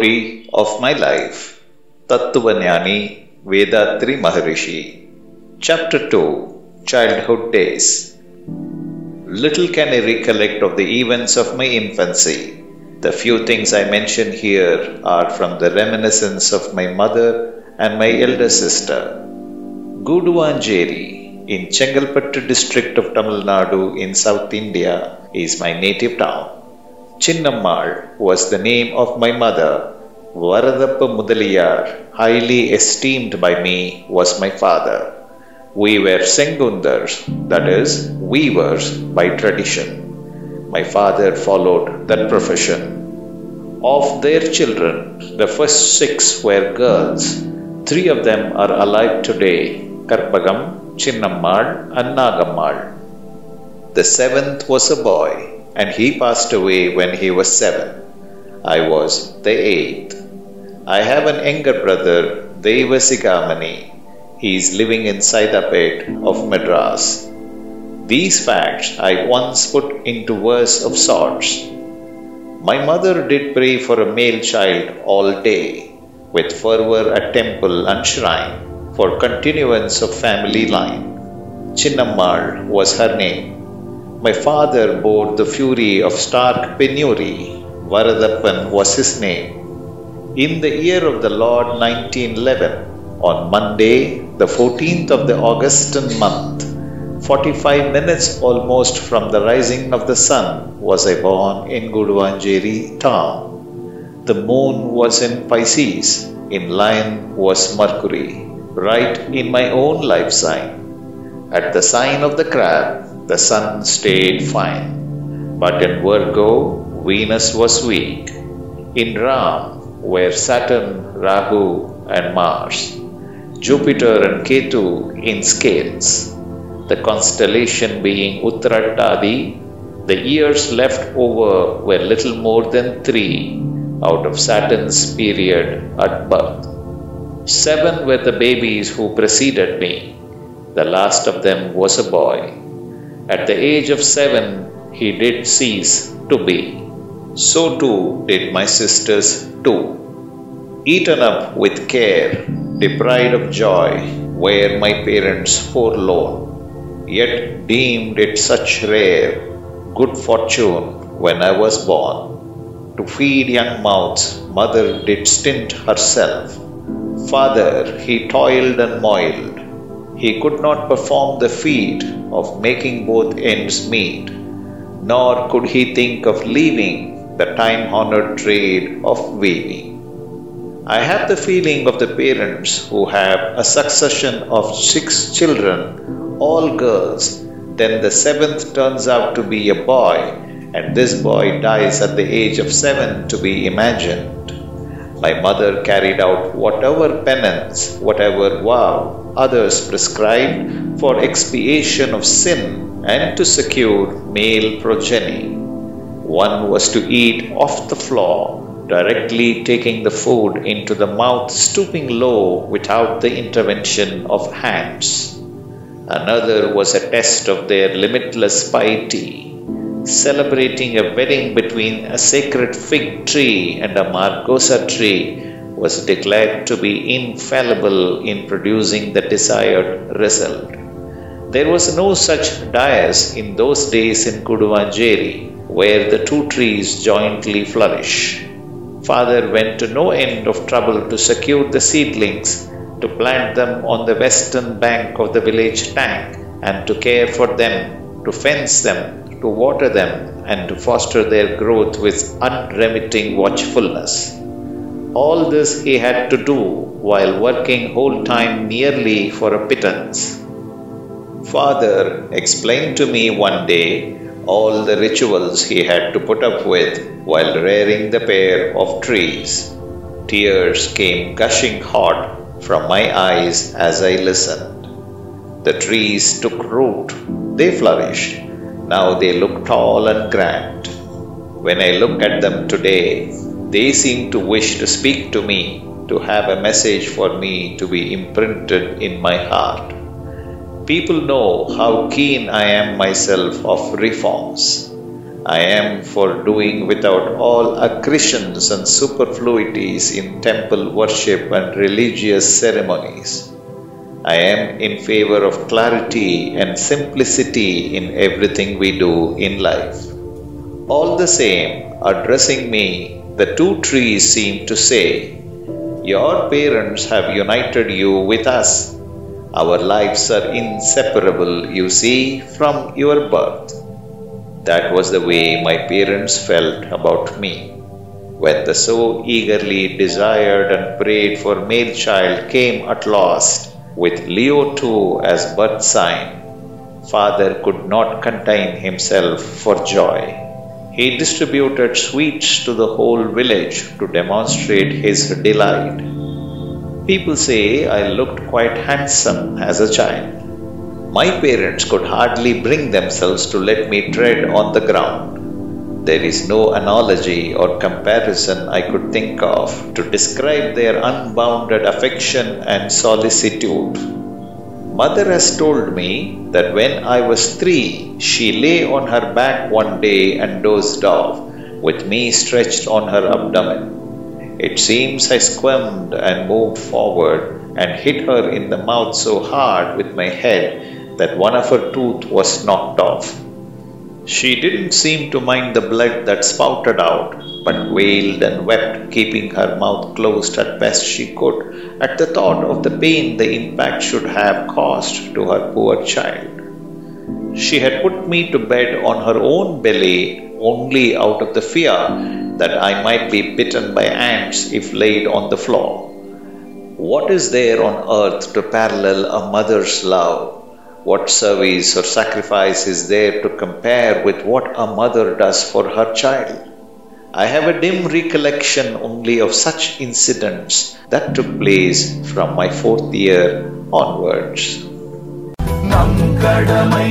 story of my life. Tattvanyani Vethathiri Maharishi. Chapter 2 Childhood Days. Little can I recollect of the events of my infancy. The few things I mention here are from the reminiscence of my mother and my elder sister. Guduvanjeri in Chengalpattu district of Tamil Nadu in South India is my native town. Chinnammal was the name of my mother. Varadappa Mudaliyar, highly esteemed by me, was my father. We were Sengundars, that is, weavers by tradition. My father followed that profession. Of their children, the first six were girls. Three of them are alive today Karpagam, Chinnammal, and Nagammal. The seventh was a boy, and he passed away when he was seven. I was the eighth. I have an younger brother, Deva Devasigamani. He is living in Saidapet of Madras. These facts I once put into verse of sorts. My mother did pray for a male child all day, with fervor at temple and shrine, for continuance of family line. Chinnammal was her name. My father bore the fury of stark penury. Varadappan was his name. In the year of the Lord 1911, on Monday, the 14th of the Augustan month, 45 minutes almost from the rising of the sun, was I born in Guduvanjeri town. The moon was in Pisces, in Lion was Mercury, right in my own life sign. At the sign of the crab, the sun stayed fine, but in Virgo, Venus was weak. In Ram were Saturn, Rahu, and Mars, Jupiter and Ketu in scales. The constellation being Uttarattadi, the years left over were little more than three out of Saturn's period at birth. Seven were the babies who preceded me. The last of them was a boy. At the age of seven, he did cease to be. So too did my sisters too. Eaten up with care, deprived of joy, were my parents forlorn. Yet deemed it such rare good fortune when I was born. To feed young mouths, mother did stint herself. Father, he toiled and moiled. He could not perform the feat of making both ends meet, nor could he think of leaving the time honored trade of weaving. I have the feeling of the parents who have a succession of six children, all girls, then the seventh turns out to be a boy, and this boy dies at the age of seven to be imagined. My mother carried out whatever penance, whatever vow others prescribed for expiation of sin and to secure male progeny. One was to eat off the floor, directly taking the food into the mouth, stooping low without the intervention of hands. Another was a test of their limitless piety, celebrating a wedding between a sacred fig tree and a margosa tree was declared to be infallible in producing the desired result. There was no such dais in those days in Guduvanjeri, where the two trees jointly flourish. Father went to no end of trouble to secure the seedlings, to plant them on the western bank of the village tank, and to care for them, to fence them, to water them, and to foster their growth with unremitting watchfulness. All this he had to do while working whole time merely for a pittance. Father explained to me one day all the rituals he had to put up with while rearing the pair of trees. Tears came gushing hot from my eyes as I listened. The trees took root, they flourished. Now they look tall and grand. When I look at them today, they seem to wish to speak to me, to have a message for me to be imprinted in my heart. People know how keen I am myself of reforms. I am for doing without all accretions and superfluities in temple worship and religious ceremonies. I am in favor of clarity and simplicity in everything we do in life. All the same, addressing me, the two trees seem to say, Your parents have united you with us. Our lives are inseparable, you see, from your birth. That was the way my parents felt about me. When the so eagerly desired and prayed for male child came at last, with Leo too as birth sign, father could not contain himself for joy. He distributed sweets to the whole village to demonstrate his delight. People say I looked quite handsome as a child. My parents could hardly bring themselves to let me tread on the ground. There is no analogy or comparison I could think of to describe their unbounded affection and solicitude. Mother has told me that when I was three, she lay on her back one day and dozed off, with me stretched on her abdomen. It seems I squirmed and moved forward and hit her in the mouth so hard with my head that one of her tooth was knocked off. She didn't seem to mind the blood that spouted out, but wailed and wept, keeping her mouth closed as best she could at the thought of the pain the impact should have caused to her poor child. She had put me to bed on her own belly only out of the fear that I might be bitten by ants if laid on the floor. What is there on earth to parallel a mother's love what service or sacrifice is there to compare with what a mother does for her child? I have a dim recollection only of such incidents that took place from my fourth year onwards. நம் கடமை